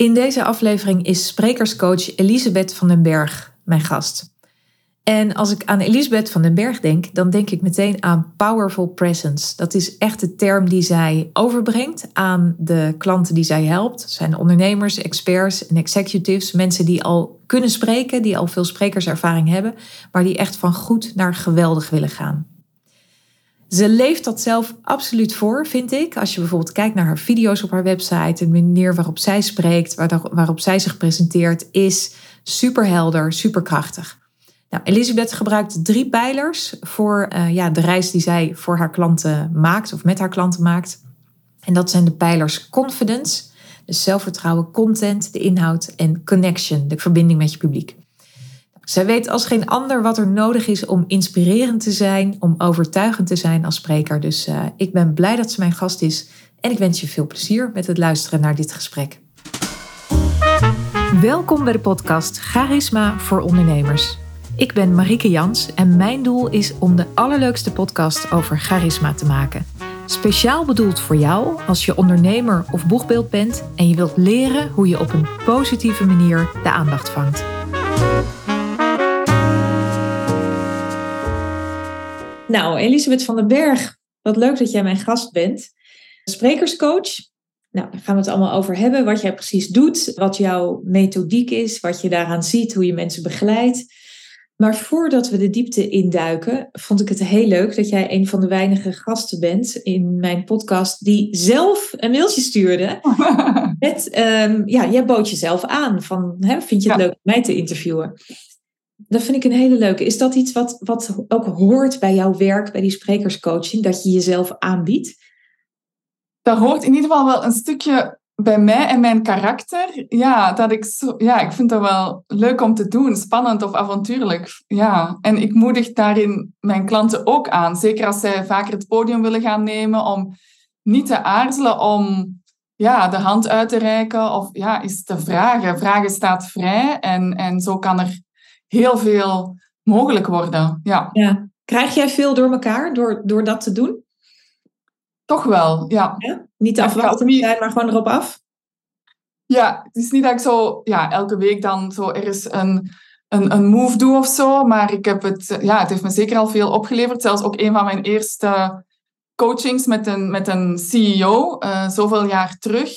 In deze aflevering is sprekerscoach Elisabeth van den Berg mijn gast. En als ik aan Elisabeth van den Berg denk, dan denk ik meteen aan powerful presence. Dat is echt de term die zij overbrengt aan de klanten die zij helpt. Dat zijn ondernemers, experts en executives, mensen die al kunnen spreken, die al veel sprekerservaring hebben, maar die echt van goed naar geweldig willen gaan. Ze leeft dat zelf absoluut voor, vind ik. Als je bijvoorbeeld kijkt naar haar video's op haar website, de manier waarop zij spreekt, waarop zij zich presenteert, is superhelder, superkrachtig. Nou, Elisabeth gebruikt drie pijlers voor uh, ja, de reis die zij voor haar klanten maakt of met haar klanten maakt. En dat zijn de pijlers confidence, dus zelfvertrouwen, content, de inhoud en connection, de verbinding met je publiek. Zij weet als geen ander wat er nodig is om inspirerend te zijn, om overtuigend te zijn als spreker. Dus uh, ik ben blij dat ze mijn gast is en ik wens je veel plezier met het luisteren naar dit gesprek. Welkom bij de podcast Charisma voor ondernemers. Ik ben Marieke Jans en mijn doel is om de allerleukste podcast over charisma te maken. Speciaal bedoeld voor jou als je ondernemer of boegbeeld bent en je wilt leren hoe je op een positieve manier de aandacht vangt. Nou, Elisabeth van den Berg, wat leuk dat jij mijn gast bent. Sprekerscoach. Nou, daar gaan we het allemaal over hebben. Wat jij precies doet, wat jouw methodiek is, wat je daaraan ziet, hoe je mensen begeleidt. Maar voordat we de diepte induiken, vond ik het heel leuk dat jij een van de weinige gasten bent in mijn podcast die zelf een mailtje stuurde. met, um, ja, jij bood jezelf aan van, hè, vind je het leuk om mij te interviewen? Dat vind ik een hele leuke. Is dat iets wat, wat ook hoort bij jouw werk, bij die sprekerscoaching, dat je jezelf aanbiedt? Dat hoort in ieder geval wel een stukje bij mij en mijn karakter. Ja, dat ik, zo, ja, ik vind dat wel leuk om te doen, spannend of avontuurlijk. Ja. En ik moedig daarin mijn klanten ook aan. Zeker als zij vaker het podium willen gaan nemen, om niet te aarzelen om ja, de hand uit te reiken of ja, eens te vragen. Vragen staat vrij en, en zo kan er heel veel mogelijk worden. Ja. ja. Krijg jij veel door elkaar door, door dat te doen? Toch wel, ja. ja? Niet afwachten zijn, maar gewoon erop af? Ja, het is niet dat ik zo ja, elke week dan zo ergens een, een, een move doe of zo, maar ik heb het, ja, het heeft me zeker al veel opgeleverd. Zelfs ook een van mijn eerste coachings met een, met een CEO, uh, eh, zoveel jaar terug.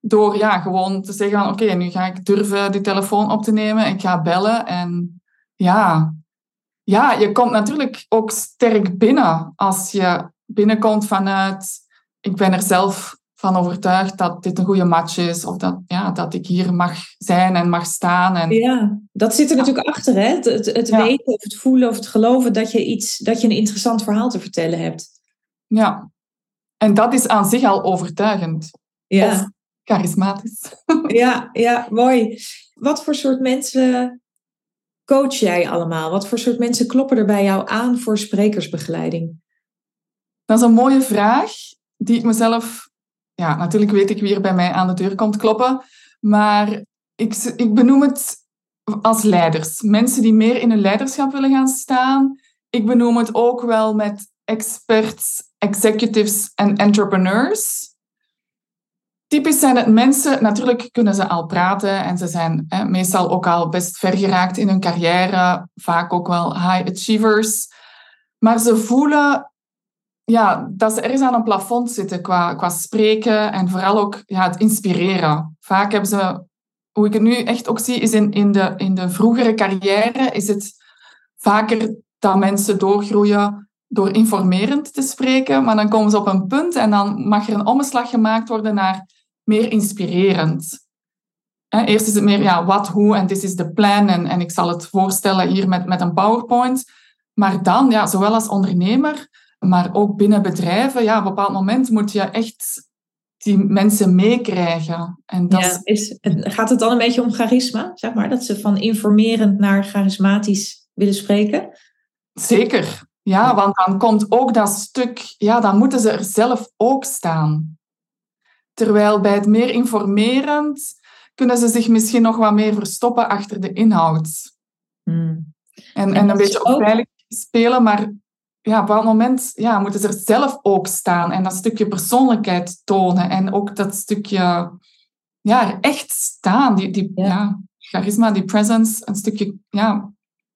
Door ja, gewoon te zeggen van oké, nu ga ik durven die telefoon op te nemen. Ik ga bellen en ja, ja, je komt natuurlijk ook sterk binnen als je binnenkomt vanuit ik ben er zelf van overtuigd dat dit een goede match is of dat, ja, dat ik hier mag zijn en mag staan. En... Ja, dat zit er natuurlijk achter, hè? Het, het, weten of het voelen of het geloven dat je, iets, dat je een interessant verhaal te vertellen hebt. Ja, en dat is aan zich al overtuigend. Ja. Of charismatisch. Ja, ja, mooi. Wat voor soort mensen coach jij allemaal? Wat voor soort mensen kloppen er bij jou aan voor sprekersbegeleiding? Dat is een mooie vraag die ik mezelf... Ja, natuurlijk weet ik wie er bij mij aan de deur komt kloppen. Maar ik, ik benoem het als leiders. Mensen die meer in hun leiderschap willen gaan staan. Ik benoem het ook wel met experts, executives en entrepreneurs typisch zijn het mensen, natuurlijk kunnen ze al praten en ze zijn hè, meestal ook al best ver geraakt in hun carrière, vaak ook wel high achievers. Maar ze voelen ja, dat ze ergens aan een plafond zitten qua, qua spreken en vooral ook ja, het inspireren. Vaak hebben ze, hoe ik het nu echt ook zie, is in, in, de, in de vroegere carrière is het vaker dat mensen doorgroeien door informerend te spreken, maar dan komen ze op een punt en dan mag er een omslag gemaakt worden naar meer inspirerend. Eerst is het meer ja, wat, hoe en dit is de plan en, en ik zal het voorstellen hier met, met een PowerPoint. Maar dan, ja, zowel als ondernemer, maar ook binnen bedrijven, ja, op een bepaald moment moet je echt die mensen meekrijgen. En dat ja, is, gaat het dan een beetje om charisma, zeg maar? Dat ze van informerend naar charismatisch willen spreken? Zeker, ja, want dan komt ook dat stuk, ja, dan moeten ze er zelf ook staan. Terwijl bij het meer informerend kunnen ze zich misschien nog wat meer verstoppen achter de inhoud. Hmm. En, en, een beetje ook veilig spelen, maar ja, op een bepaald moment ja, moeten ze er zelf ook staan en dat stukje persoonlijkheid tonen en ook dat stukje ja, echt staan. Die, die ja. charisma, die presence, een stukje ja,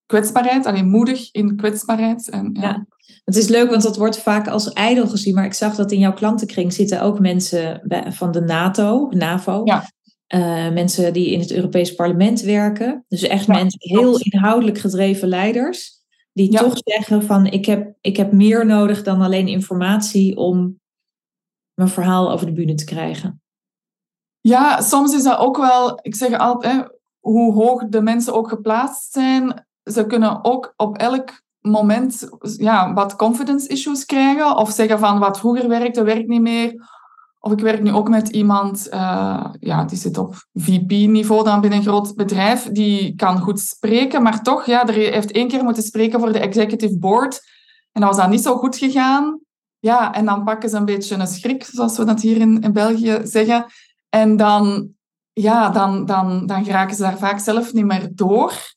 kwetsbaarheid, alleen moedig in kwetsbaarheid. En, ja. Het is leuk, want dat wordt vaak als ijdel gezien. Maar ik zag dat in jouw klantenkring zitten ook mensen van de NATO, NAVO. Ja. Uh, mensen die in het Europees Parlement werken. Dus echt mensen, heel inhoudelijk gedreven leiders. Die toch zeggen van ik heb, ik heb meer nodig dan alleen informatie om mijn verhaal over de bühne te krijgen. Ja, soms is dat ook wel, ik zeg altijd, hoe hoog de mensen ook geplaatst zijn, ze kunnen ook op elk moment ja, wat confidence issues krijgen. Of zeggen van wat vroeger werkte, werkt niet meer. Of ik werk nu ook met iemand, uh, ja, die zit op VP-niveau dan binnen een groot bedrijf. Die kan goed spreken, maar toch, ja, er heeft één keer moeten spreken voor de executive board. En dat was dan niet zo goed gegaan. Ja, en dan pakken ze een beetje een schrik, zoals we dat hier in, in België zeggen. En dan, ja, dan, dan, dan geraken ze daar vaak zelf niet meer door.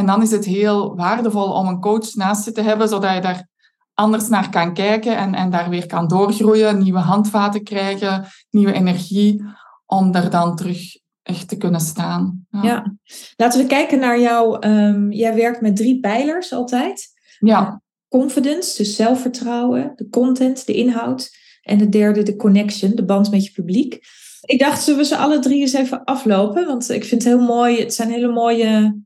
En dan is het heel waardevol om een coach naast je te hebben, zodat je daar anders naar kan kijken en, en daar weer kan doorgroeien, nieuwe handvaten krijgen, nieuwe energie, om daar dan terug echt te kunnen staan. Ja, laten we kijken naar jou. Um, jij werkt met drie pijlers altijd. Ja. Confidence, dus zelfvertrouwen, de content, de inhoud. En de derde, de connection, de band met je publiek. Ik dacht, zullen we ze alle drie eens even aflopen? Want ik vind het heel mooi. Het zijn hele mooie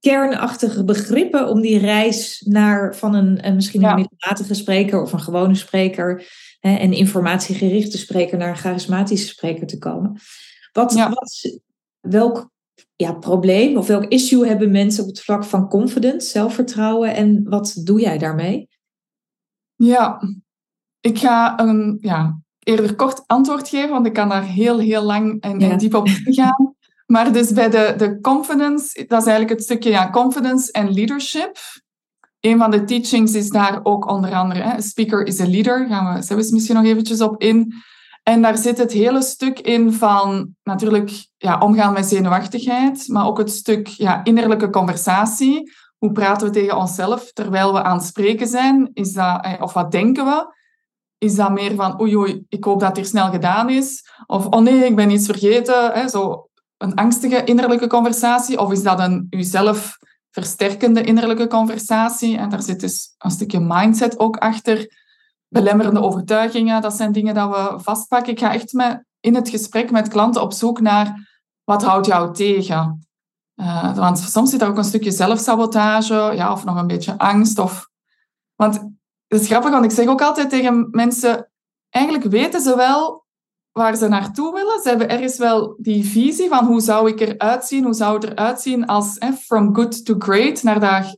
kernachtige begrippen om die reis naar van een, misschien een middelmatige spreker of een gewone spreker hè, en informatiegerichte spreker naar een charismatische spreker te komen. Wat, wat, welk ja, probleem of welk issue hebben mensen op het vlak van confidence, zelfvertrouwen en wat doe jij daarmee? Ja, ik ga een ja, eerder kort antwoord geven, want ik kan daar heel, heel lang en, en diep op gaan. Maar dus bij de, de confidence, dat is eigenlijk het stukje ja, confidence en leadership. Een van de teachings is daar ook onder andere, hè, speaker is a leader, gaan we zelfs misschien nog eventjes op in. En daar zit het hele stuk in van natuurlijk ja, omgaan met zenuwachtigheid, maar ook het stuk ja, innerlijke conversatie. Hoe praten we tegen onszelf terwijl we aan het spreken zijn? Is dat, eh, of wat denken we? Is dat meer van, oei, oei, ik hoop dat het hier snel gedaan is? Of, oh nee, ik ben iets vergeten. Hè, zo een angstige innerlijke conversatie of is dat een uzelf versterkende innerlijke conversatie? En daar zit dus een stukje mindset ook achter. Belemmerende overtuigingen, dat zijn dingen dat we vastpakken. Ik ga echt met, in het gesprek met klanten op zoek naar wat houdt jou tegen? Uh, want soms zit er ook een stukje zelfsabotage ja, of nog een beetje angst. Of... Want het is grappig, want ik zeg ook altijd tegen mensen, eigenlijk weten ze wel waar ze naartoe willen. Ze hebben ergens wel die visie van hoe zou ik eruit zien, hoe zou het eruit zien als eh, from good to great, naar daar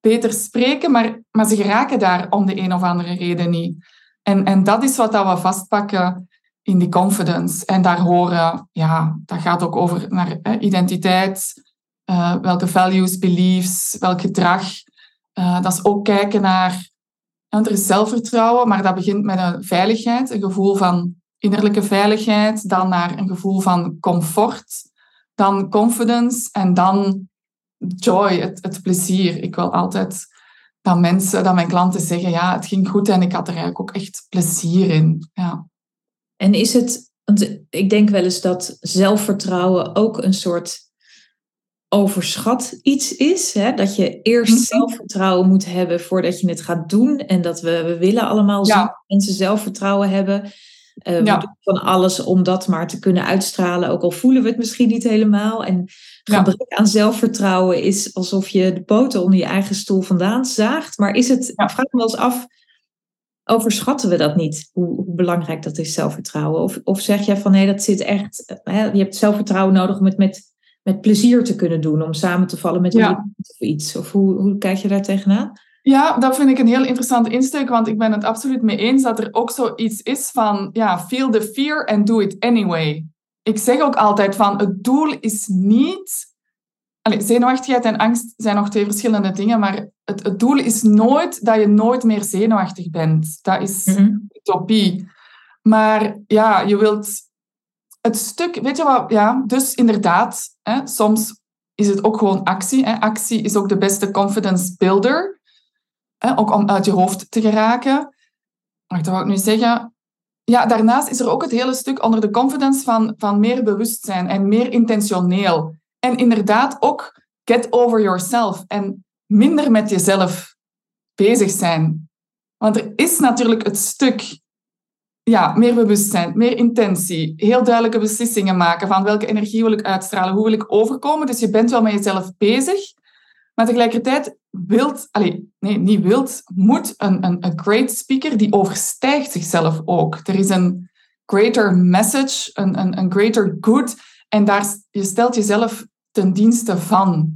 beter spreken, maar, maar ze geraken daar om de een of andere reden niet. En, en dat is wat dat we vastpakken in die confidence. En daar horen, ja, dat gaat ook over naar eh, identiteit, uh, welke values, beliefs, welk gedrag. Uh, dat is ook kijken naar, er is zelfvertrouwen, maar dat begint met een veiligheid, een gevoel van innerlijke veiligheid, dan naar een gevoel van comfort, dan confidence en dan joy, het, het plezier. Ik wil altijd dat mensen, dat mijn klanten zeggen, ja, het ging goed en ik had er eigenlijk ook echt plezier in. Ja. En is het, want ik denk wel eens dat zelfvertrouwen ook een soort overschat iets is. Hè? Dat je eerst mhm. zelfvertrouwen moet hebben voordat je het gaat doen. En dat we, we willen allemaal ja. zien mensen zelfvertrouwen hebben. Uh, We doen van alles om dat maar te kunnen uitstralen, ook al voelen we het misschien niet helemaal. En gebrek aan zelfvertrouwen is alsof je de poten onder je eigen stoel vandaan zaagt. Maar is het, ja. ik vraag me wel eens af, overschatten we dat niet? Hoe, hoe, belangrijk dat is, zelfvertrouwen? Of, of zeg je van nee, dat zit echt, hè, je hebt zelfvertrouwen nodig om het met, met plezier te kunnen doen, om samen te vallen met ja. of iets? Of hoe, hoe kijk je daar tegenaan? Ja, dat vind ik een heel interessante insteek, want ik ben het absoluut mee eens dat er ook zoiets is van, ja, feel the fear and do it anyway. Ik zeg ook altijd van, het doel is niet... Zenuwachtigheid en angst zijn nog twee verschillende dingen, maar het, het doel is nooit dat je nooit meer zenuwachtig bent. Dat is mm utopie. Maar ja, je wilt het stuk, weet je wat, ja, dus inderdaad, hè, soms is het ook gewoon actie. Hè. Actie is ook de beste confidence builder ook om uit je hoofd te geraken. Maar dat wil ik nu zeggen. ja, daarnaast is er ook het hele stuk onder de confidence van, van meer bewustzijn en meer intentioneel. En inderdaad ook get over yourself en minder met jezelf bezig zijn. Want er is natuurlijk het stuk ja, meer bewustzijn, meer intentie, heel duidelijke beslissingen maken van welke energie wil ik uitstralen, hoe wil ik overkomen. Dus je bent wel met jezelf bezig, maar tegelijkertijd wilt, allez, nee, niet wilt, moet een, een, een great speaker die overstijgt zichzelf ook. Er is een greater message, een, een, een greater good, en daar, je stelt jezelf ten dienste van.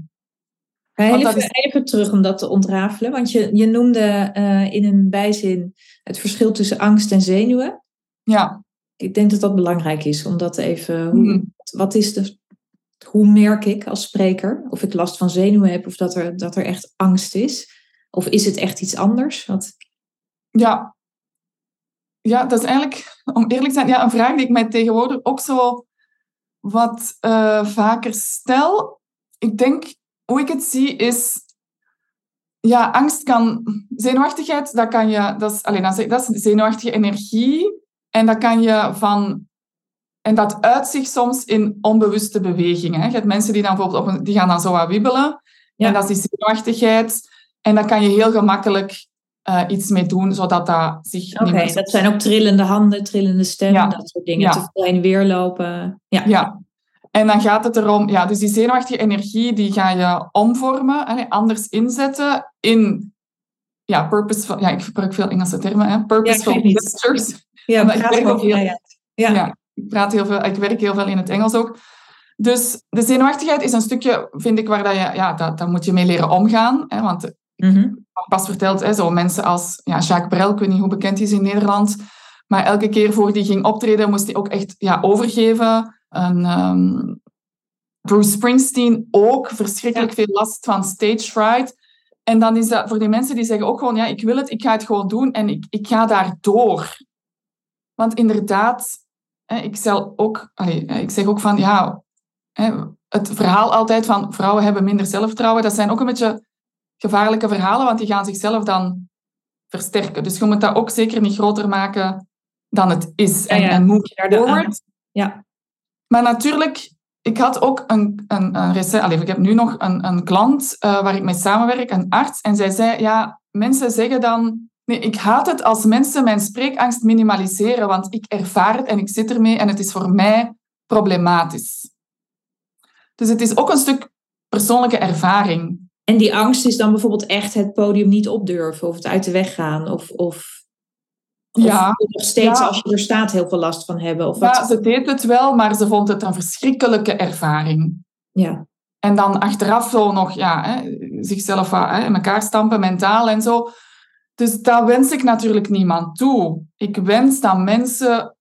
Even, is... even terug om dat te ontrafelen, want je, je noemde uh, in een bijzin het verschil tussen angst en zenuwen. Ja. Ik denk dat dat belangrijk is, om dat even. Mm. Wat is de. Hoe merk ik als spreker of ik last van zenuwen heb of dat er, dat er echt angst is? Of is het echt iets anders? Wat... Ja. ja, dat is eigenlijk, om eerlijk te zijn, ja, een vraag die ik mij tegenwoordig ook zo wat uh, vaker stel. Ik denk, hoe ik het zie, is ja, angst kan, zenuwachtigheid, dat kan je, dat is, alleen, dat is zenuwachtige energie. En dat kan je van, en dat uit zich soms in onbewuste bewegingen. Je hebt mensen die dan bijvoorbeeld op een, die gaan dan zo wat wiebelen. Ja. En dat is die zenuwachtigheid. En daar kan je heel gemakkelijk uh, iets mee doen, zodat dat zich Oké, okay, dat zijn ook trillende handen, trillende stemmen, ja. dat soort dingen. Ja. Te veel weer lopen. Ja. ja. En dan gaat het erom, ja, dus die zenuwachtige energie, die ga je omvormen, anders inzetten in, ja, purposeful, ja, ik gebruik veel Engelse termen, hè, purposeful ja, gestures. Ja, ik werk ook heel, ja. ja. Ik praat heel veel, ik werk heel veel in het Engels ook. Dus de zenuwachtigheid is een stukje, vind ik, waar dat je, ja, dat, dat moet je mee leren omgaan. Hè, want mm -hmm. pas verteld, hè, zo mensen als ja, Jacques Brel, ik weet niet hoe bekend hij is in Nederland, maar elke keer voor die ging optreden, moest hij ook echt ja, overgeven. En, um, Bruce Springsteen ook, verschrikkelijk veel last van stage fright. En dan is dat voor die mensen die zeggen ook gewoon, ja, ik wil het, ik ga het gewoon doen en ik, ik ga daar door. Want inderdaad, ik, ook, ik zeg ook van, ja, het verhaal altijd van vrouwen hebben minder zelfvertrouwen, dat zijn ook een beetje gevaarlijke verhalen, want die gaan zichzelf dan versterken. Dus je moet dat ook zeker niet groter maken dan het is. En, ja, en move forward. Ja. Maar natuurlijk, ik had ook een, een, een recent, allez, ik heb nu nog een, een klant uh, waar ik mee samenwerk, een arts, en zij zei, ja, mensen zeggen dan, Nee, ik haat het als mensen mijn spreekangst minimaliseren, want ik ervaar het en ik zit ermee en het is voor mij problematisch. Dus het is ook een stuk persoonlijke ervaring. En die angst is dan bijvoorbeeld echt het podium niet opdurven of het uit de weg gaan of, of, ja, of nog steeds als je er staat heel veel last van hebben. Of wat? Ja, ze deed het wel, maar ze vond het een verschrikkelijke ervaring. Ja. En dan achteraf zo nog ja, hè, zichzelf hè, in elkaar stampen, mentaal en zo. Dus dat wens ik natuurlijk niemand toe. Ik wens dat mensen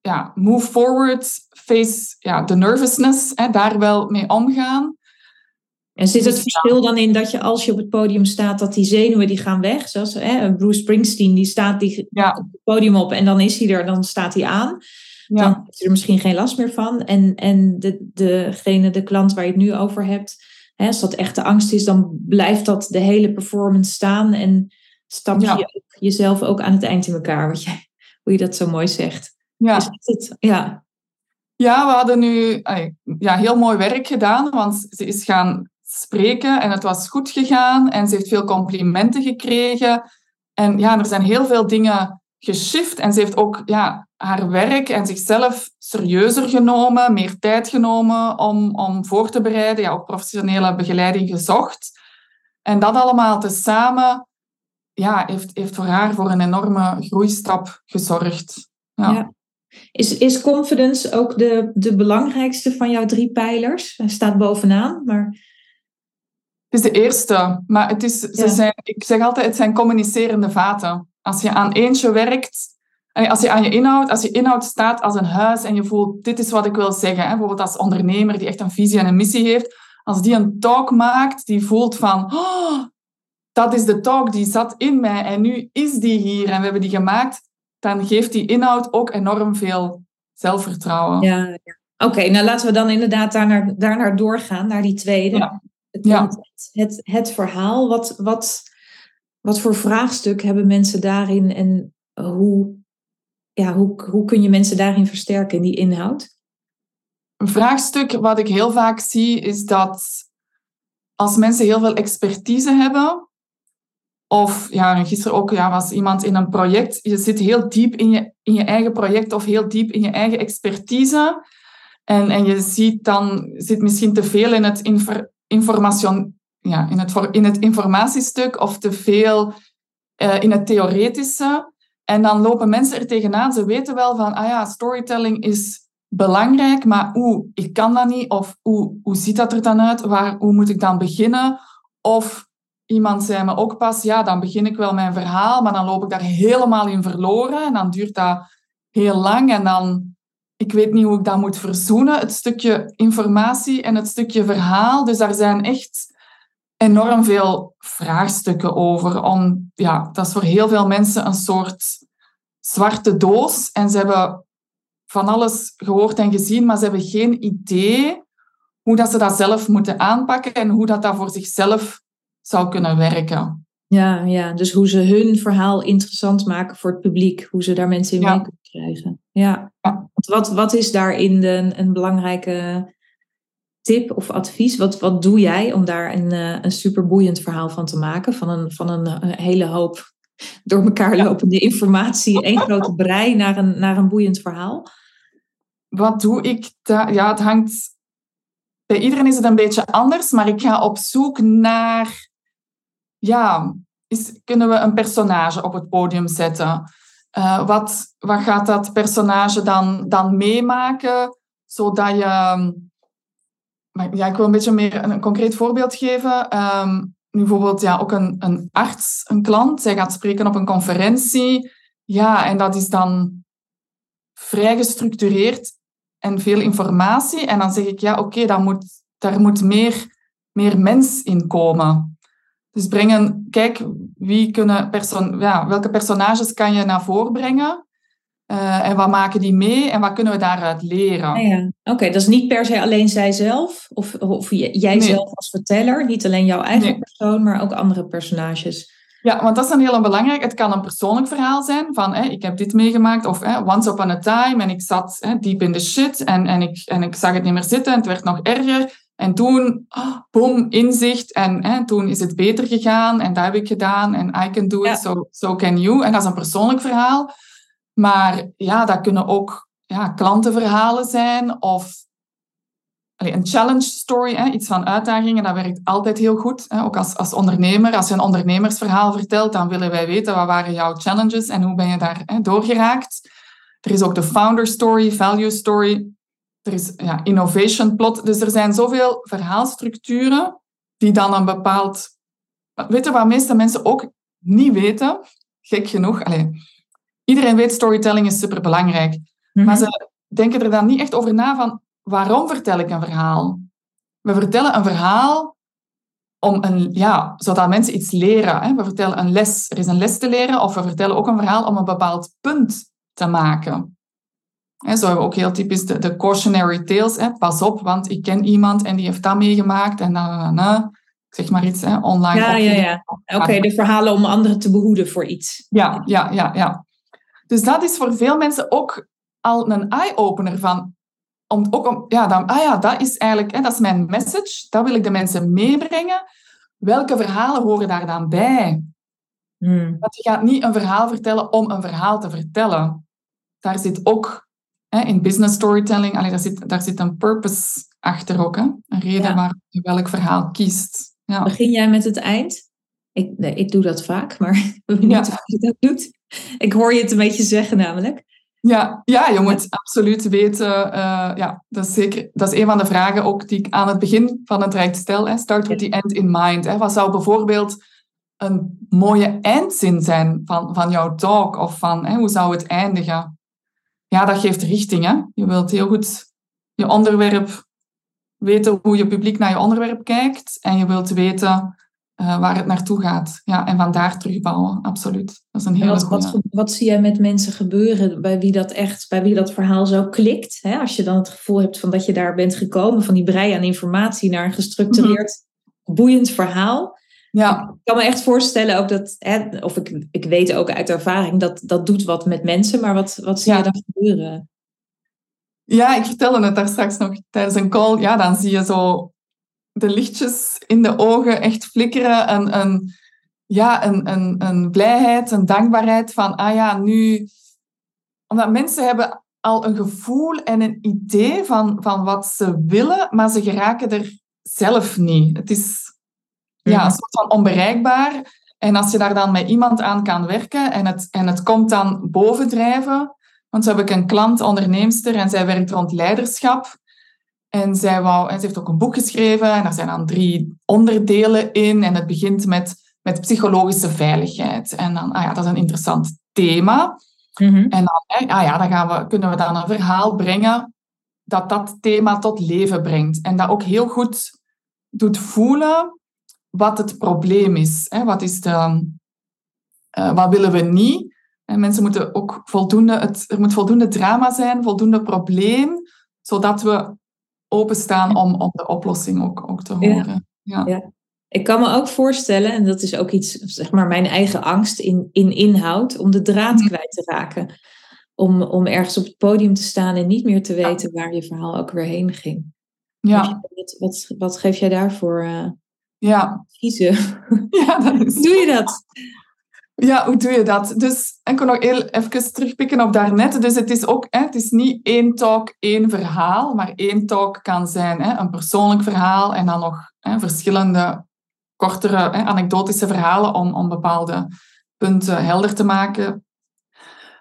ja, move forward, face ja, de nervousness, hè, daar wel mee omgaan. En zit het dus verschil dan in dat je als je op het podium staat, dat die zenuwen die gaan weg? Zoals hè, Bruce Springsteen, die staat die ja. op het podium op en dan is hij er, dan staat hij aan. Ja. Dan heeft hij er misschien geen last meer van. En, en de, degene, de klant waar je het nu over hebt, hè, als dat echt de angst is, dan blijft dat de hele performance staan. En stamp je ook jezelf ook aan het eind in elkaar, wat jij, hoe je dat zo mooi zegt. Ja. het, ja. ja, we hadden nu ja, heel mooi werk gedaan, want ze is gaan spreken en het was goed gegaan en ze heeft veel complimenten gekregen. En ja, er zijn heel veel dingen geshift en ze heeft ook ja, haar werk en zichzelf serieuzer genomen, meer tijd genomen om, om voor te bereiden, ja, ook professionele begeleiding gezocht. En dat allemaal tezamen ja, heeft, heeft voor haar voor een enorme groeistap gezorgd. Ja. ja. Is, is confidence ook de, de belangrijkste van jouw drie pijlers? Hij staat bovenaan, maar... Het is de eerste, maar het is, ze zijn, ik zeg altijd, het zijn communicerende vaten. Als je aan eentje werkt, als je aan je inhoud, als je inhoud staat als een huis en je voelt, dit is wat ik wil zeggen, hè, bijvoorbeeld als ondernemer die echt een visie en een missie heeft, als die een talk maakt, die voelt van, oh, dat is de talk die zat in mij en nu is die hier en we hebben die gemaakt, dan geeft die inhoud ook enorm veel zelfvertrouwen. Ja, ja. Oké, nou laten we dan inderdaad daar naar, daar naar doorgaan, naar die tweede. Ja. Het, het, het, het, verhaal, wat, wat, wat voor vraagstuk hebben mensen daarin en hoe ja, hoe, hoe kun je mensen daarin versterken, in die inhoud? Een vraagstuk wat ik heel vaak zie is dat als mensen heel veel expertise hebben, of ja, gisteren ook ja, was iemand in een project, je zit heel diep in je, in je eigen project of heel diep in je eigen expertise. En, en je ziet dan, zit misschien te veel in het, infor, ja, in het, in het informatiestuk of te veel uh, in het theoretische. En dan lopen mensen er tegenaan. Ze weten wel van, ah ja, storytelling is belangrijk, maar oeh, ik kan dat niet. Of oeh, hoe ziet dat er dan uit? Waar, hoe moet ik dan beginnen? Of iemand zei me ook pas, ja, dan begin ik wel mijn verhaal, maar dan loop ik daar helemaal in verloren. En dan duurt dat heel lang. En dan, ik weet niet hoe ik dat moet verzoenen, het stukje informatie en het stukje verhaal. Dus daar zijn echt enorm veel vraagstukken over. Om, ja, dat is voor heel veel mensen een soort zwarte doos. En ze hebben van alles gehoord en gezien, maar ze hebben geen idee hoe dat ze dat zelf moeten aanpakken en hoe dat, dat voor zichzelf zou kunnen werken. Ja, ja, dus hoe ze hun verhaal interessant maken voor het publiek, hoe ze daar mensen in mee kunnen krijgen. Ja. ja. Wat, wat is daarin de, een belangrijke tip of advies? Wat, wat doe jij om daar een, eh, een superboeiend verhaal van te maken? Van een, van een, hele hoop door elkaar lopende informatie, één grote brei naar een, naar een boeiend verhaal? Wat doe ik? Ja, het hangt. Bij iedereen is het een beetje anders, maar ik ga op zoek naar. Ja, is, kunnen we een personage op het podium zetten? Uh, wat, wat gaat dat personage dan, dan meemaken, zodat je maar ja, ik wil een beetje meer een, concreet voorbeeld geven. Um, nu bijvoorbeeld ja, ook een, een arts, een klant, zij gaat spreken op een conferentie. Ja, en dat is dan vrij gestructureerd en veel informatie. En dan zeg ik, ja, oké, okay, moet, daar moet meer, meer mens in komen. Dus brengen, kijk, wie kunnen perso ja, welke personages kan je naar voren brengen? Uh, en wat maken die mee en wat kunnen we daaruit leren? Ja, ja. Oké, dat is niet per se alleen zijzelf of, of jijzelf nee. als verteller. Niet alleen jouw eigen persoon, maar ook andere personages. Ja, want dat is een heel belangrijk. Het kan een persoonlijk verhaal zijn van hè, ik heb dit meegemaakt of hè, once upon a time en ik zat hè, diep in de shit en, en, ik, en ik zag het niet meer zitten en het werd nog erger. En toen, oh, boom, inzicht en hè, toen is het beter gegaan en dat heb ik gedaan en I can do it, so, so can you. En dat is een persoonlijk verhaal. Maar ja, dat kunnen ook ja, klantenverhalen zijn of allez, een challenge story, hè, iets van uitdagingen. Dat werkt altijd heel goed. Hè. Ook als, als ondernemer, als je een ondernemersverhaal vertelt, dan willen wij weten wat waren jouw challenges en hoe ben je daar hè, doorgeraakt. Er is ook de founder story, value story. Er is ja, innovation plot. Dus er zijn zoveel verhaalstructuren die dan een bepaald... Weet je wat meeste mensen ook niet weten? Gek genoeg. Allez, Iedereen weet storytelling is superbelangrijk. Mm Maar ze denken er dan niet echt over na van waarom vertel ik een verhaal? We vertellen een verhaal om een, ja, zodat mensen iets leren. Hè? We vertellen een les, er is een les te leren, of we vertellen ook een verhaal om een bepaald punt te maken. Hè, zo hebben we ook heel typisch de, de cautionary tales. Hè? Pas op, want ik ken iemand en die heeft dat meegemaakt. En dan, dan, zeg maar iets, hè? online. Ja, ja, ja. Oké, de verhalen om anderen te behoeden voor iets. Ja, ja, ja, ja. Dus dat is voor veel mensen ook al een eye-opener van. Om, ook om, ja, dan, ah ja, dat is eigenlijk hè, dat is mijn message. Dat wil ik de mensen meebrengen. Welke verhalen horen daar dan bij? Hmm. Want je gaat niet een verhaal vertellen om een verhaal te vertellen. Daar zit ook hè, in business storytelling, allee, daar, zit, daar zit een purpose achter ook. Hè? Een reden ja. waar je welk verhaal kiest. Ja. Begin jij met het eind? Ik, nee, ik doe dat vaak, maar niet ja. of je dat doet. Ik hoor je het een beetje zeggen namelijk. Ja, ja je moet absoluut weten. Uh, ja, dat, is zeker, dat is een van de vragen ook die ik aan het begin van het traject stel. Hè. Start with the end in mind. Hè. Wat zou bijvoorbeeld een mooie eindzin zijn van, van jouw talk? Of van hè, hoe zou het eindigen? Ja, dat geeft richting. Hè. Je wilt heel goed je onderwerp weten hoe je publiek naar je onderwerp kijkt. En je wilt weten uh, waar het naartoe gaat. Ja, en vandaar terugbouwen, absoluut. Dat is een hele wat, wat, wat, zie jij met mensen gebeuren bij wie dat echt, bij wie dat verhaal zo klikt? Hè? Als je dan het gevoel hebt van dat je daar bent gekomen, van die brei aan informatie naar een gestructureerd, mhm. boeiend verhaal. Ja. Ik kan me echt voorstellen ook dat, hè, of ik, ik weet ook uit ervaring, dat dat doet wat met mensen, maar wat, wat zie Ja. je dan gebeuren? Ja, ik vertelde het daar straks nog tijdens een call. Ja, dan zie je zo de lichtjes in de ogen echt flikkeren. Een, een, ja, een, een, een blijheid, een dankbaarheid van, ah ja, nu... Omdat mensen hebben al een gevoel en een idee van, van wat ze willen, maar ze geraken er zelf niet. Het is ja, een soort van onbereikbaar. En als je daar dan met iemand aan kan werken en het, en het komt dan bovendrijven... Want zo heb ik een klant, onderneemster, en zij werkt rond leiderschap. En zij wou, en ze heeft ook een boek geschreven en daar zijn dan drie onderdelen in. En het begint met, met psychologische veiligheid. En dan, ah ja, dat is een interessant thema. Mhm. En dan, ah ja, dan gaan we, kunnen we dan een verhaal brengen dat dat thema tot leven brengt. En dat ook heel goed doet voelen wat het probleem is. Hè? Wat, is de, eh, wat willen we niet? En mensen moeten ook voldoende, het, er moet voldoende drama zijn, voldoende probleem, zodat we openstaan om, om de oplossing ook, ook te horen. Ja. Ja. Ik kan me ook voorstellen, en dat is ook iets, zeg maar, mijn eigen angst in, in inhoud, om de draad Mhm. kwijt te raken. Om, om ergens op het podium te staan en niet meer te weten waar je verhaal ook weer heen ging. Ja. Wat, wat, wat geef jij daarvoor eh Ja. kiezen? Ja, dat is... Hoe doe je dat? Ja, hoe doe je dat? Dus ik wil nog heel even terugpikken op daarnet. Dus het is ook, hè, het is niet één talk, één verhaal, maar één talk kan zijn hè, een persoonlijk verhaal en dan nog hè, verschillende kortere hè, anekdotische verhalen om, om bepaalde punten helder te maken.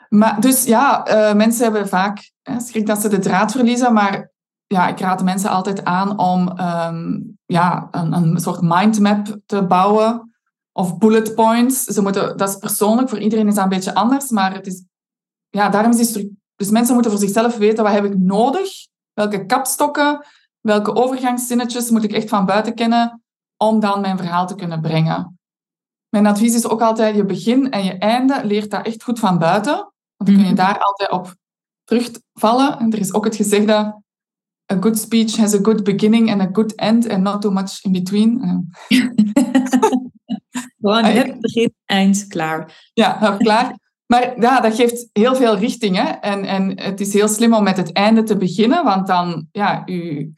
Maar, dus ja, eh, mensen hebben vaak hè, schrik dat ze de draad verliezen, maar ja, ik raad de mensen altijd aan om ehm, ja, een, een soort mindmap te bouwen of bullet points. Ze moeten, dat is persoonlijk, voor iedereen is dat een beetje anders, maar het is, ja, daarom is die Dus mensen moeten voor zichzelf weten, wat heb ik nodig? Welke kapstokken, welke overgangszinnetjes moet ik echt van buiten kennen om dan mijn verhaal te kunnen brengen? Mijn advies is ook altijd, je begin en je einde leert dat echt goed van buiten. Want dan kun je Mhm. daar altijd op terugvallen. En er is ook het gezegde, a good speech has a good beginning and a good end and not too much in between. Eh, Gewoon het begin, eind, klaar. Ja, nou, klaar. Maar ja, dat geeft heel veel richting. Hè? En, en het is heel slim om met het einde te beginnen, want dan, ja, u,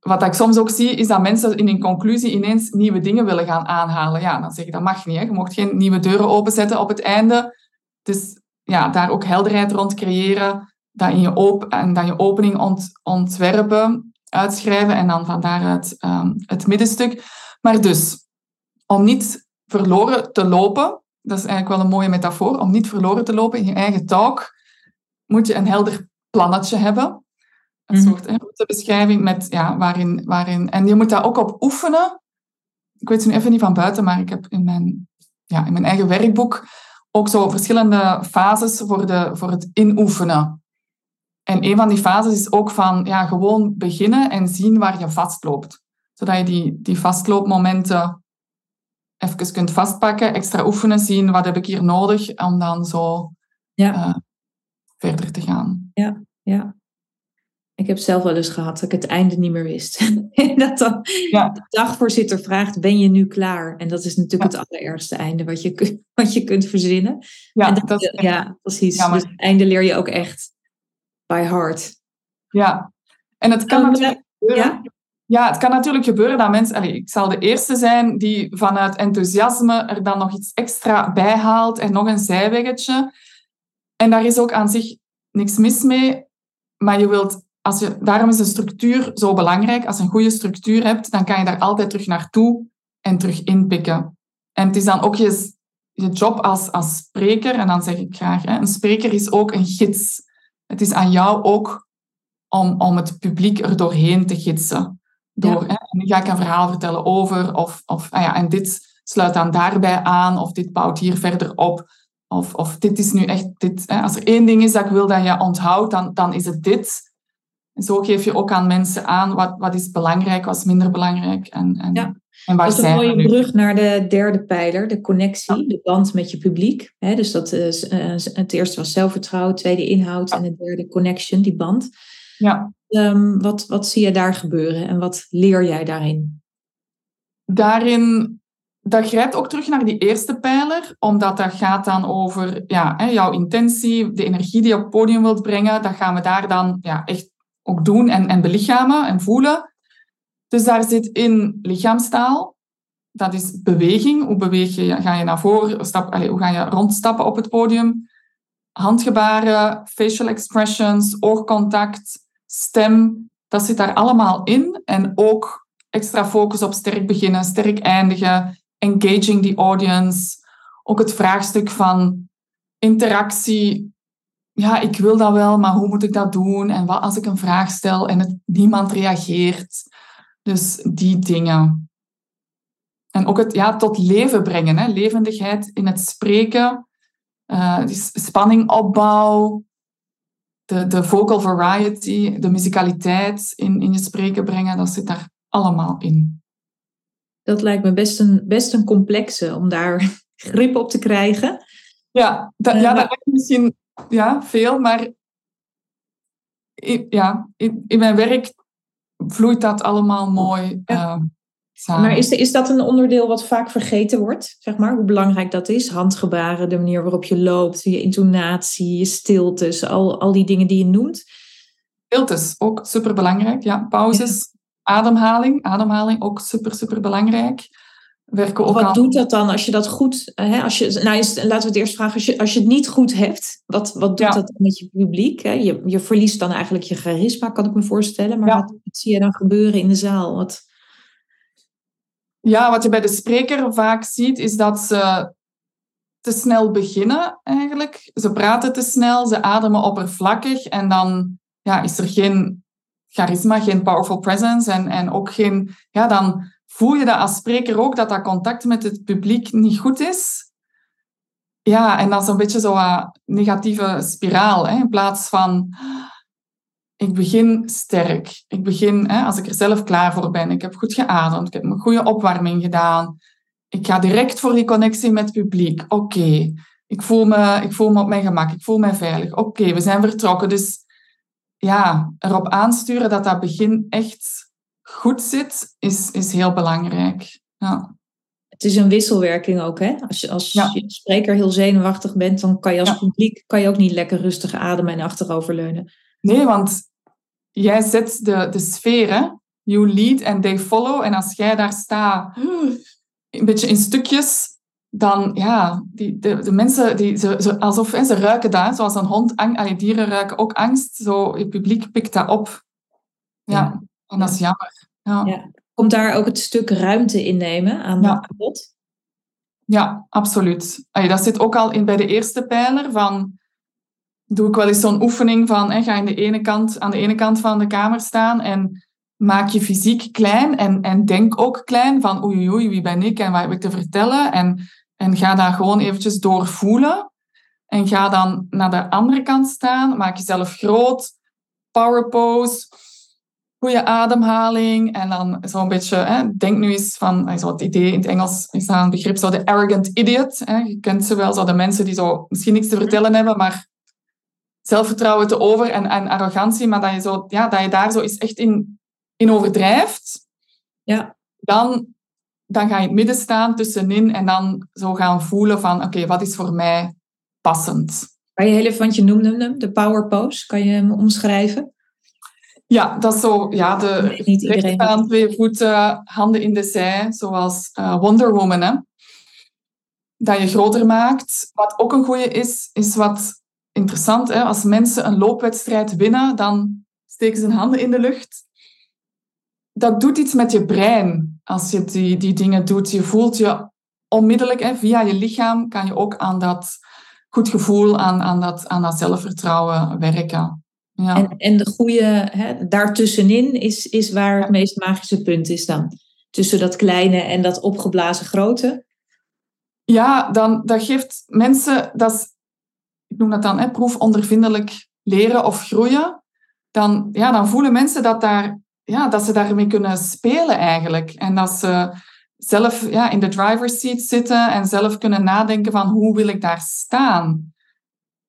wat ik soms ook zie, is dat mensen in een conclusie ineens nieuwe dingen willen gaan aanhalen. Ja, dan zeg ik, dat mag niet. Hè? Je mocht geen nieuwe deuren openzetten op het einde. Dus ja, daar ook helderheid rond creëren, dat in je, op en dan je opening ont, ontwerpen, uitschrijven en dan van daaruit ehm, het middenstuk. Maar dus, om niet verloren te lopen, dat is eigenlijk wel een mooie metafoor, om niet verloren te lopen in je eigen talk, moet je een helder plannetje hebben. Een Mhm. soort routebeschrijving met, ja, waarin, waarin... En je moet daar ook op oefenen. Ik weet het nu even niet van buiten, maar ik heb in mijn, ja, in mijn eigen werkboek ook zo verschillende fases voor, de, voor het inoefenen. En een van die fases is ook van ja, gewoon beginnen en zien waar je vastloopt. Zodat je die, die vastloopmomenten even kunt vastpakken, extra oefenen, zien wat heb ik hier nodig om dan zo Ja. eh, verder te gaan. Ja. Ik heb zelf wel eens gehad dat ik het einde niet meer wist. en dat dan Ja. de dagvoorzitter vraagt, ben je nu klaar? En dat is natuurlijk het allerergste einde wat je, wat je kunt verzinnen. Ja, en dat, ja precies. Dus het einde leer je ook echt by heart. Ja, en het kan natuurlijk gebeuren. ja? Ja, het kan natuurlijk gebeuren dat mensen... Ik zal de eerste zijn die vanuit enthousiasme er dan nog iets extra bij haalt en nog een zijweggetje. En daar is ook aan zich niks mis mee. Maar je wilt... Als je, daarom is een structuur zo belangrijk. Als je een goede structuur hebt, dan kan je daar altijd terug naartoe en terug inpikken. En het is dan ook je, je job als, als spreker, en dan zeg ik graag, hè, een spreker is ook een gids. Het is aan jou ook om, om het publiek er doorheen te gidsen. Door, hè, nu ga ik een verhaal vertellen over, of, of ah ja, en dit sluit dan daarbij aan, of dit bouwt hier verder op, of, of dit is nu echt dit. Hè. Als er één ding is dat ik wil dat je onthoudt, dan, dan is het dit. En zo geef je ook aan mensen aan wat, wat is belangrijk, wat is minder belangrijk. En, en, Ja. En Dat is een mooie nu? brug naar de derde pijler, de connectie, de band met je publiek. Dus dat is, eh, het eerste was zelfvertrouwen, tweede inhoud en het derde connection, die band. Ja. Ehm, wat, wat zie je daar gebeuren en wat leer jij daarin? daarin dat grijpt ook terug naar die eerste pijler, omdat dat gaat dan over ja, jouw intentie, de energie die je op het podium wilt brengen. Dat gaan we daar dan ja, echt ook doen en, en belichamen en voelen. Dus daar zit in lichaamstaal. Dat is beweging. Hoe beweeg je? Ga je naar voren? Stap, allez, hoe ga je rondstappen op het podium? Handgebaren, facial expressions, oogcontact, stem. Dat zit daar allemaal in. En ook extra focus op sterk beginnen, sterk eindigen, engaging the audience. Ook het vraagstuk van interactie. Ja, ik wil dat wel, maar hoe moet ik dat doen? En wat als ik een vraag stel en niemand reageert? Dus die dingen. En ook het ja, tot leven brengen, hè? levendigheid in het spreken, uh, die spanningopbouw, de, de vocal variety, de musicaliteit in, in je spreken brengen, dat zit daar allemaal in. Dat lijkt me best een, best een complexe om daar grip op te krijgen. Ja, dat, ja, dat lijkt misschien ja, veel, maar ja, in, in mijn werk vloeit dat allemaal mooi ja. uh, samen. Maar is, is dat een onderdeel wat vaak vergeten wordt? Zeg maar, hoe belangrijk dat is? Handgebaren, de manier waarop je loopt, je intonatie, je stiltes, al, al die dingen die je noemt. Stiltes, ook super belangrijk. Ja, pauzes, ademhaling. Ademhaling ook super, super belangrijk. Werken wat doet dat dan als je dat goed... Hè, als je, nou, laten we het eerst vragen. Als je, als je het niet goed hebt, wat, wat doet dat met je publiek? Hè? Je, je verliest dan eigenlijk je charisma, kan ik me voorstellen. Maar wat, wat, zie je dan gebeuren in de zaal? Wat... Ja, wat je bij de spreker vaak ziet, is dat ze te snel beginnen eigenlijk. Ze praten te snel, ze ademen oppervlakkig en dan ja, is er geen charisma, geen powerful presence en, en ook geen... Ja, dan voel je dat als spreker ook, dat dat contact met het publiek niet goed is. Ja, en dat is een beetje zo'n negatieve spiraal. Hè? In plaats van, ik begin sterk. Ik begin, hè, als ik er zelf klaar voor ben. Ik heb goed geademd. Ik heb een goede opwarming gedaan. Ik ga direct voor die connectie met het publiek. Oké, ik, voel me, ik voel me op mijn gemak. Ik voel me veilig. Oké, we zijn vertrokken. Dus ja, erop aansturen dat dat begin echt goed zit, is, is heel belangrijk. Ja. Het is een wisselwerking ook, hè? Als je als je spreker heel zenuwachtig bent, dan kan je als publiek kan je ook niet lekker rustig ademen en achteroverleunen. Nee, want jij zet de, de sfeer, hè? You lead and they follow. En als jij daar staat, een beetje in stukjes, dan ja, die, de, de mensen, die, ze, ze, alsof hè, ze ruiken dat, zoals een hond, ang, dieren ruiken ook angst. Zo, het publiek pikt dat op. Ja, en dat is jammer. Ja. ja. Komt daar ook het stuk ruimte innemen aan ja. bod? Ja, absoluut. dat zit ook al in bij de eerste pijler van doe ik wel eens zo'n oefening van hè, ga in de ene kant, aan de ene kant van de kamer staan en maak je fysiek klein en, en denk ook klein van oei oei, wie ben ik en wat heb ik te vertellen en en ga daar gewoon eventjes doorvoelen. En ga dan naar de andere kant staan. Maak jezelf groot. Power pose. Goede ademhaling. En dan zo'n beetje, hè, denk nu eens van, zo het idee in het Engels is daar een begrip, zo de arrogant idiot. Hè. Je kent ze wel, zo de mensen die zo misschien niks te vertellen hebben, maar zelfvertrouwen te over en, en arrogantie, maar dat je, zo, ja, dat je daar zo eens echt in, in overdrijft. Ja. Dan dan ga je in het midden staan tussenin en dan zo gaan voelen van oké, wat is voor mij passend. Kan je want je noemde hem, de power pose, kan je hem omschrijven? Ja, dat is zo, ja, de nee, staan, twee voeten, handen in de zij, zoals uh, Wonder Woman, hè. Dat je groter maakt. Wat ook een goede is, is wat interessant, hè. Als mensen een loopwedstrijd winnen, dan steken ze hun handen in de lucht. Dat doet iets met je brein als je die, die dingen doet. Je voelt je onmiddellijk, hè, via je lichaam, kan je ook aan dat goed gevoel, aan, aan, dat, aan dat zelfvertrouwen werken. Ja. En, en de goede, hè, daartussenin is, is waar het meest magische punt is dan. Tussen dat kleine en dat opgeblazen grote. Ja, dan, dat geeft mensen, dat is, ik noem dat dan hè, proefondervindelijk leren of groeien. Dan, ja, dan voelen mensen dat daar ja, dat ze daarmee kunnen spelen eigenlijk. En dat ze zelf ja, in de driver's seat zitten en zelf kunnen nadenken van hoe wil ik daar staan.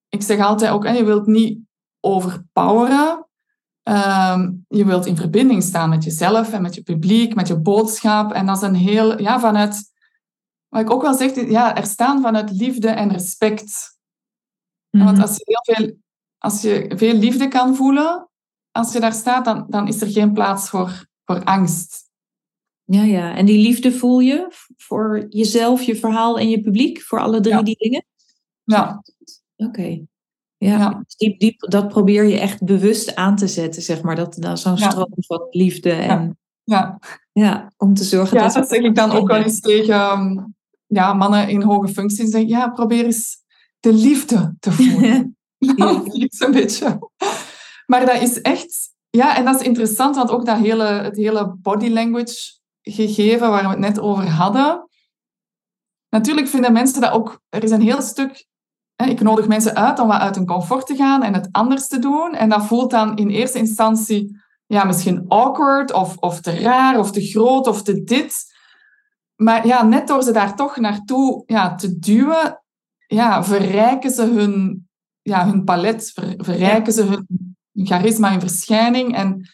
Ik zeg altijd ook, je wilt niet overpoweren. Ehm, je wilt in verbinding staan met jezelf en met je publiek, met je boodschap. En dat is een heel, ja, vanuit wat ik ook wel zeg, ja, er staan vanuit liefde en respect. Mhm. Want als je, heel veel, als je veel liefde kan voelen, als je daar staat, dan, dan is er geen plaats voor, voor angst. Ja, ja. En die liefde voel je voor jezelf, je verhaal en je publiek, voor alle drie Ja. die dingen? Ja, Oké. Ja, Ja. dus die, die, dat probeer je echt bewust aan te zetten, zeg maar. Dat, dat zo'n Ja. stroom van liefde en ja. ja, om te zorgen ja dat... dat zeg ik dan ook wel eens tegen um, ja, mannen in hoge functies. Zeg, ja, probeer eens de liefde te voelen. Iets een beetje. Maar dat is echt... Ja, en dat is interessant, want ook dat hele, het hele body language gegeven waar we het net over hadden. Natuurlijk vinden mensen dat ook... Er is een heel stuk... Ik nodig mensen uit om wat uit hun comfort te gaan en het anders te doen. En dat voelt dan in eerste instantie ja, misschien awkward of, of te raar of te groot of te dit. Maar ja, net door ze daar toch naartoe ja, te duwen, ja, verrijken ze hun, ja, hun palet, ver- verrijken ze hun, hun charisma, hun verschijning. En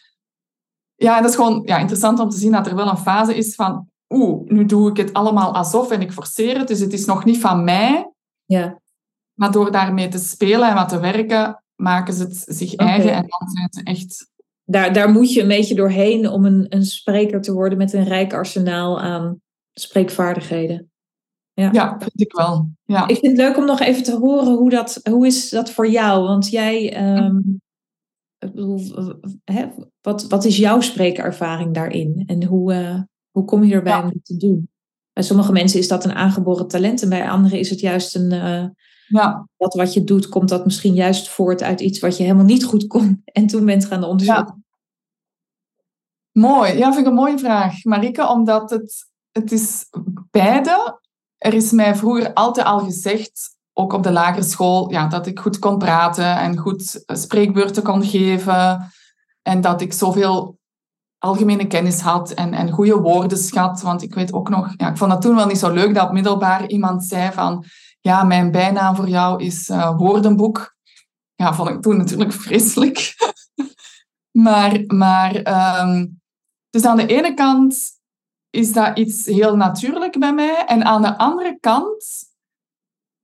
ja, dat is gewoon ja, interessant om te zien dat er wel een fase is van oeh, nu doe ik het allemaal alsof en ik forceer het, dus het is nog niet van mij. Ja. Maar door daarmee te spelen en wat te werken, maken ze het zich eigen en dan zijn ze echt... Daar, daar moet je een beetje doorheen om een, een spreker te worden met een rijk arsenaal aan spreekvaardigheden. Ja, vind ik wel. Ja. Ik vind het leuk om nog even te horen hoe dat, hoe is dat voor jou? Want jij, ehm, hè, wat, wat is jouw spreekervaring daarin? En hoe, eh, hoe kom je erbij Ja. om dit te doen? Bij sommige mensen is dat een aangeboren talent en bij anderen is het juist een, eh, ja. dat wat je doet, komt dat misschien juist voort uit iets wat je helemaal niet goed kon en toen bent gaan onderzoeken. Ja. Mooi. Ja, vind ik een mooie vraag, Marike, omdat het, het is beide. Er is mij vroeger altijd al gezegd, ook op de lagere school, ja, dat ik goed kon praten en goed eh, spreekbeurten kon geven. En dat ik zoveel algemene kennis had en, en goede woordenschat. Want ik weet ook nog, ja, ik vond dat toen wel niet zo leuk dat op middelbaar iemand zei van, ja, mijn bijnaam voor jou is eh, woordenboek. Ja, vond ik toen natuurlijk vreselijk. maar, maar ehm, dus aan de ene kant is dat iets heel natuurlijk bij mij. En aan de andere kant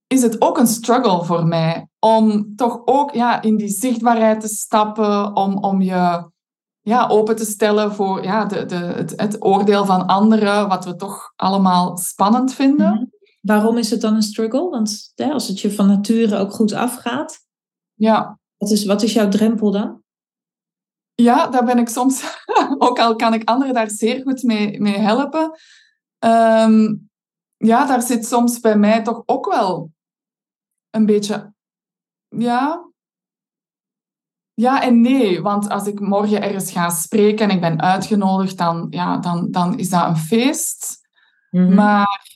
is het ook een struggle voor mij. Om toch ook ja, in die zichtbaarheid te stappen. Om, om je ja, open te stellen voor ja, de, de, het, oordeel van anderen. Wat we toch allemaal spannend vinden. Mhm. Waarom is het dan een struggle? Want hè, als het je van nature ook goed afgaat, Ja. wat is, wat is jouw drempel dan? Ja, daar ben ik soms, ook al kan ik anderen daar zeer goed mee, mee helpen. Ehm, ja, daar zit soms bij mij toch ook wel een beetje, ja. Ja en nee, want als ik morgen ergens ga spreken en ik ben uitgenodigd, dan, ja, dan, dan is dat een feest. Mhm. Maar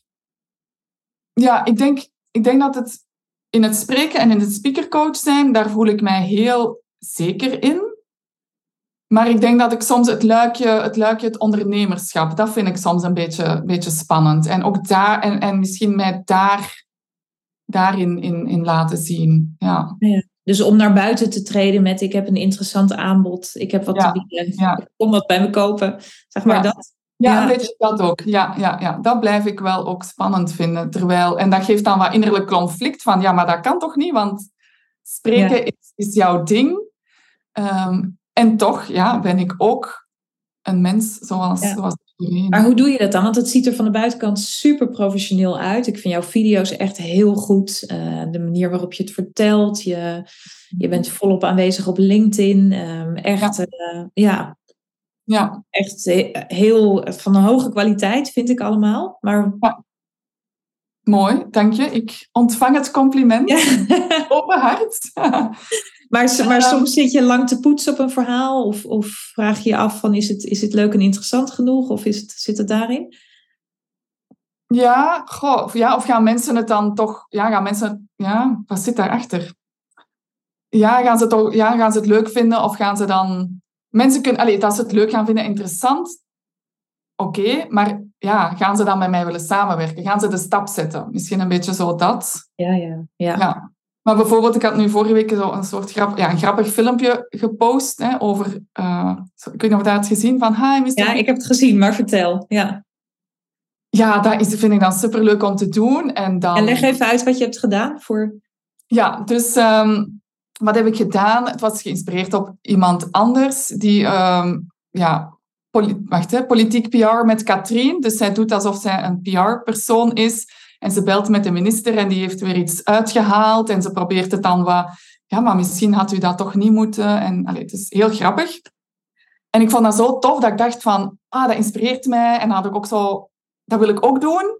ja, ik denk, ik denk dat het in het spreken en in het speakercoach zijn, daar voel ik mij heel zeker in. Maar ik denk dat ik soms het luikje, het luikje, het ondernemerschap, dat vind ik soms een beetje, beetje spannend. En ook daar, en, en misschien mij daar, daarin in, in laten zien. Ja. Dus om naar buiten te treden met ik heb een interessant aanbod, ik heb wat Ja, te bieden, ja. kom wat bij me kopen. Zeg maar dat. Ja, Ja. een beetje dat ook. Ja, ja, ja, dat blijf ik wel ook spannend vinden. Terwijl, en dat geeft dan wat innerlijk conflict van, ja, maar dat kan toch niet, want spreken Ja. is, is jouw ding. Ehm, en toch, ja, ben ik ook een mens zoals, Ja. zoals iedereen. Maar hoe doe je dat dan? Want het ziet er van de buitenkant super professioneel uit. Ik vind jouw video's echt heel goed. Eh, de manier waarop je het vertelt. Je, je bent volop aanwezig op LinkedIn. Ehm, echt, ja. ja, Ja, echt he- heel van een hoge kwaliteit vind ik allemaal. Maar mooi, dank je. Ik ontvang het compliment. Ja. Open hart. Maar, maar Ehm. soms zit je lang te poetsen op een verhaal. Of, of vraag je je af van is het, is het leuk en interessant genoeg? Of is het, zit het daarin? Ja, goh, of, ja, of gaan mensen het dan toch... Ja, gaan mensen... Ja, wat zit daarachter? Ja, gaan ze, toch, ja, gaan ze het leuk vinden of gaan ze dan... Mensen kunnen... Allee, dat ze het leuk gaan vinden, interessant. Oké, maar ja, gaan ze dan met mij willen samenwerken? Gaan ze de stap zetten? Misschien een beetje zo dat. Ja, ja. ja. Ja. Maar bijvoorbeeld, ik had nu vorige week zo een soort grap, ja, een grappig filmpje gepost hè, over... eh, ik weet niet of je dat hebt gezien, van... Hi, Mr. Ja, ik heb het gezien, maar vertel. Ja. ja, dat is, vind ik dan superleuk om te doen. En, dan... en leg even uit wat je hebt gedaan voor... Ja, dus ehm, wat heb ik gedaan? Het was geïnspireerd op iemand anders die... ehm, ja, wacht, hè, politiek PR met Katrien. Dus zij doet alsof zij een PR-persoon is. En ze belt met de minister en die heeft weer iets uitgehaald. En ze probeert het dan wat... Ja, maar misschien had u dat toch niet moeten. En allee, het is heel grappig. En ik vond dat zo tof dat ik dacht van... Ah, dat inspireert mij. En dan had ik ook zo... Dat wil ik ook doen.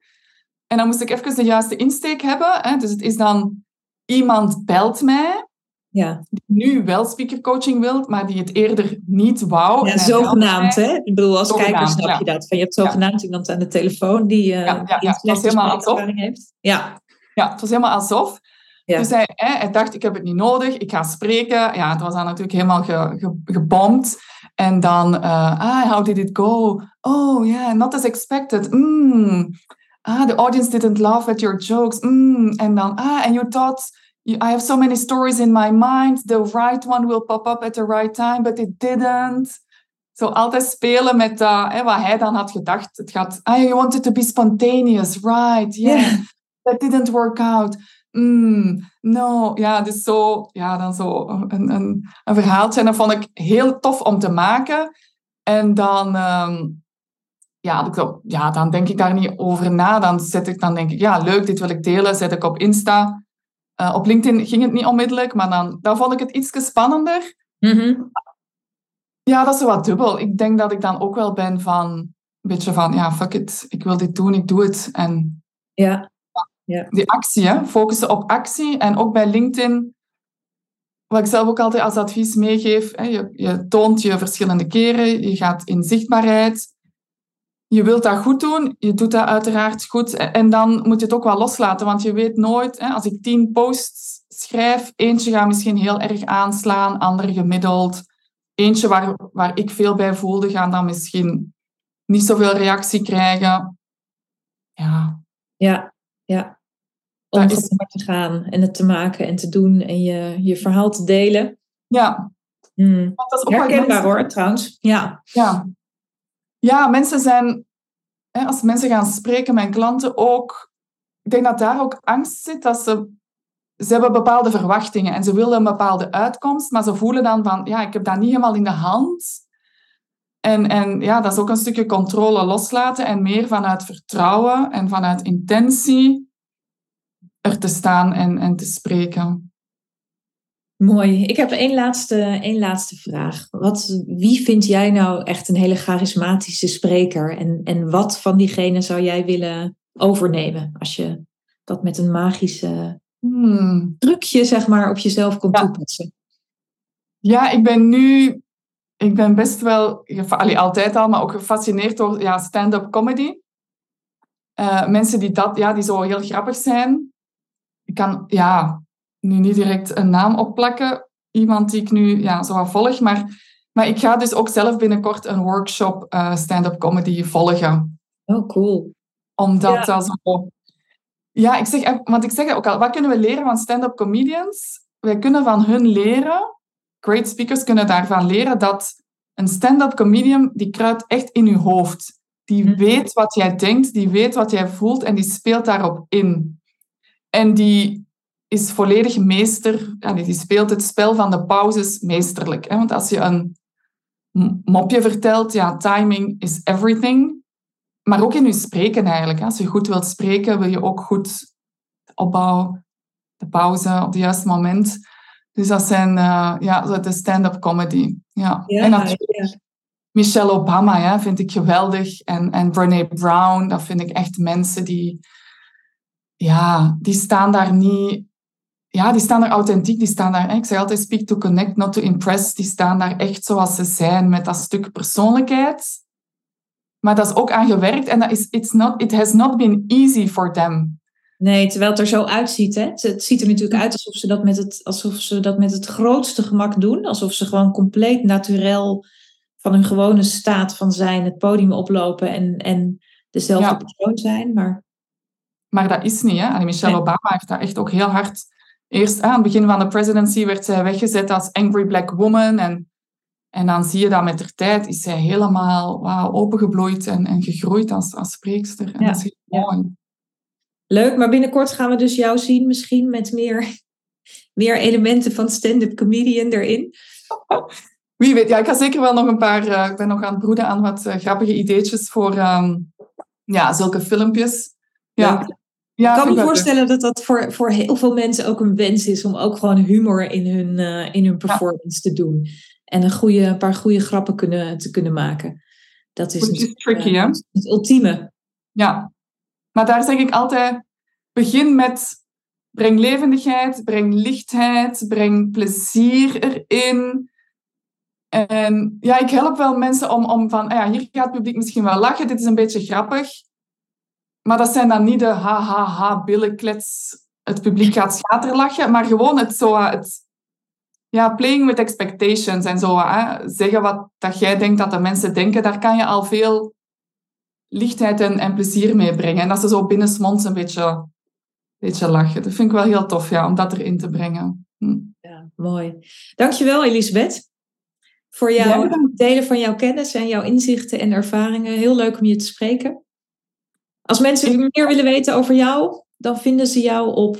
En dan moest ik even de juiste insteek hebben. Hè. Dus het is dan... Iemand belt mij Ja, die nu wel speakercoaching wil, maar die het eerder niet wou. ja En zogenaamd hè? Ik bedoel, als kijker Zogenaamd, snap ja. je dat. Van, je hebt zogenaamd iemand aan de telefoon die, eh Ja, die slechte helemaal alsof. heeft. Ja, Ja, het was helemaal alsof. Dus hij, hè, hij dacht, ik heb het niet nodig, ik ga spreken. Ja, het was dan natuurlijk helemaal ge, ge, gebomd. En dan, eh, ah, how did it go? Oh, yeah, not as expected. Mm. Ah, the audience didn't laugh at your jokes. Mm. En dan, ah, and you thought, I have so many stories in my mind. The right one will pop up at the right time, but it didn't. Zo altijd spelen met dat, hè, wat hij dan had gedacht. Het gaat, ah, you wanted to be spontaneous, right, yeah. That didn't work out. Mm, no, ja, dus zo, ja, dan zo een, een, een verhaaltje. En dat vond ik heel tof om te maken. En dan, ehm, ja, zo- ja, dan denk ik daar niet over na. Dan, zet ik, dan denk ik, ja, leuk, dit wil ik delen. Zet ik op Insta. Eh, op LinkedIn ging het niet onmiddellijk, maar dan, dan vond ik het iets spannender. Mhm. Ja, dat is wat dubbel. Ik denk dat ik dan ook wel ben van, een beetje van, ja, fuck it, ik wil dit doen, ik doe het. En ja. die actie, hè? focussen op actie. En ook bij LinkedIn, wat ik zelf ook altijd als advies meegeef, hè? Je, je toont je verschillende keren, je gaat in zichtbaarheid. Je wilt dat goed doen, je doet dat uiteraard goed. En dan moet je het ook wel loslaten, want je weet nooit, hè? als ik tien posts schrijf, eentje gaat misschien heel erg aanslaan, andere gemiddeld. Eentje waar, waar ik veel bij voelde, gaan dan misschien niet zoveel reactie krijgen. Ja, Ja, ja. Om is- te gaan en het te maken en te doen en je, je verhaal te delen. ja. Hmm. Want dat is ook Herkenbaar mensen- hoor, trouwens. Ja. Ja, ja mensen zijn, hè, als mensen gaan spreken, mijn klanten ook, ik denk dat daar ook angst zit, dat ze, ze hebben bepaalde verwachtingen en ze willen een bepaalde uitkomst, maar ze voelen dan van, ja, ik heb dat niet helemaal in de hand. En, en ja, dat is ook een stukje controle loslaten en meer vanuit vertrouwen en vanuit intentie er te staan en, en te spreken. Mooi. Ik heb één laatste, één laatste vraag. Wat, wie vind jij nou echt een hele charismatische spreker? En, en wat van diegene zou jij willen overnemen als je dat met een magische Hmm. trucje zeg maar, op jezelf kon Ja. toepassen? Ja, ik ben nu... Ik ben best wel... allee, altijd al, maar ook gefascineerd door ja, stand-up comedy. Eh, mensen die, dat, ja, die zo heel grappig zijn. Ik kan ja, nu niet direct een naam opplakken. Iemand die ik nu ja, zo volg. Maar, maar ik ga dus ook zelf binnenkort een workshop eh, stand-up comedy volgen. Oh, cool. Omdat Ja. dat zo... Ja, ik zeg, want ik zeg ook al, wat kunnen we leren van stand-up comedians? Wij kunnen van hun leren, great speakers kunnen daarvan leren, dat een stand-up comedian, die kruipt echt in je hoofd. Die Mhm. weet wat jij denkt, die weet wat jij voelt en die speelt daarop in. En die is volledig meester, die speelt het spel van de pauzes meesterlijk. Hè? Want als je een mopje vertelt, ja, timing is everything. Maar ook in je spreken eigenlijk. hè. Als je goed wilt spreken, wil je ook goed opbouw, de pauze op het juiste moment. Dus dat zijn eh, ja, de stand-up comedy. Ja. Ja, en natuurlijk ja. Michelle Obama ja, vind ik geweldig. En, en Brene Brown, dat vind ik echt mensen die... Ja, die staan daar niet... Ja, die staan daar authentiek. Die staan daar... Ik zeg altijd, speak to connect, not to impress. Die staan daar echt zoals ze zijn, met dat stuk persoonlijkheid. Maar dat is ook aan gewerkt. En dat is, it's not, it has not been easy for them. Nee, terwijl het er zo uitziet. Hè? Het, ziet er natuurlijk uit alsof ze, dat met het, alsof ze dat met het grootste gemak doen. Alsof ze gewoon compleet naturel van hun gewone staat van zijn het podium oplopen en, en dezelfde Ja. persoon zijn. Maar Maar dat is niet. Hè? Michelle Nee. Obama heeft dat echt ook heel hard... Eerst hè, aan het begin van de presidency werd zij weggezet als angry black woman. En En dan zie je dat met de tijd is zij helemaal wow, opengebloeid en, en gegroeid als, als spreekster. En Ja, dat is heel mooi. Leuk, maar binnenkort gaan we dus jou zien, misschien met meer, meer elementen van stand-up comedian erin. Wie weet, ja, ik ga zeker wel nog een paar... eh, ik ben nog aan het broeden aan wat eh, grappige ideetjes voor ehm, ja, zulke filmpjes. Ja, Leuk. Ja ik kan me voorstellen dat dat voor, voor heel veel mensen ook een wens is om ook gewoon humor in hun, eh, in hun performance te doen. En een, goede, een paar goede grappen kunnen, te kunnen maken. Dat is, natuurlijk, tricky, eh, hè? het ultieme. Ja, maar daar zeg ik altijd: begin met breng levendigheid, breng lichtheid, breng plezier erin. En ja, ik help wel mensen om, om van, ah ja, hier gaat het publiek misschien wel lachen, dit is een beetje grappig. Maar dat zijn dan niet de ha ha ha billenklets, het publiek gaat schaterlachen, maar gewoon het zo, eh, het, ja, playing with expectations en zo, hè, zeggen wat dat jij denkt dat de mensen denken, daar kan je al veel lichtheid en, en plezier meebrengen. En dat ze zo binnensmonds een beetje, beetje lachen. Dat vind ik wel heel tof, ja, om dat erin te brengen. Hm. Ja, mooi. Dankjewel Elisabeth. Voor jouw delen van jouw kennis en jouw inzichten en ervaringen. Heel leuk om je te spreken. Als mensen meer willen weten over jou, dan vinden ze jou op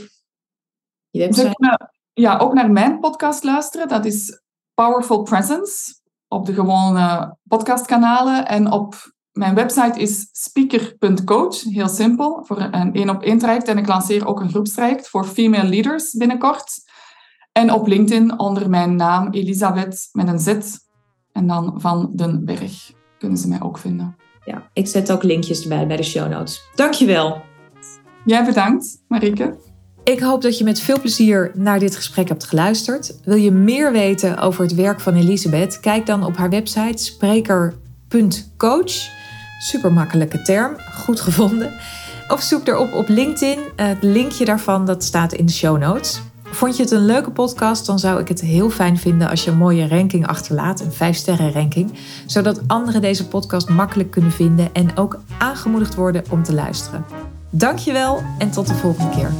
je Ze website. kunnen ja, ook naar mijn podcast luisteren. Dat is Powerful Presence. Op de gewone podcastkanalen. En op mijn website is speaker.coach. Heel simpel. Voor een één op één traject. En ik lanceer ook een groepstraject voor female leaders binnenkort. En op LinkedIn onder mijn naam Elisabeth met een Z. En dan van den Berg. Kunnen ze mij ook vinden. Ja, ik zet ook linkjes erbij bij de show notes. Dankjewel. Jij bedankt, Marike. Ik hoop dat je met veel plezier naar dit gesprek hebt geluisterd. Wil je meer weten over het werk van Elisabeth? Kijk dan op haar website spreker.coach. Super makkelijke term, goed gevonden. Of zoek erop op LinkedIn. Het linkje daarvan dat staat in de show notes. Vond je het een leuke podcast, dan zou ik het heel fijn vinden als je een mooie ranking achterlaat, een 5 sterren ranking, zodat anderen deze podcast makkelijk kunnen vinden en ook aangemoedigd worden om te luisteren. Dankjewel en tot de volgende keer.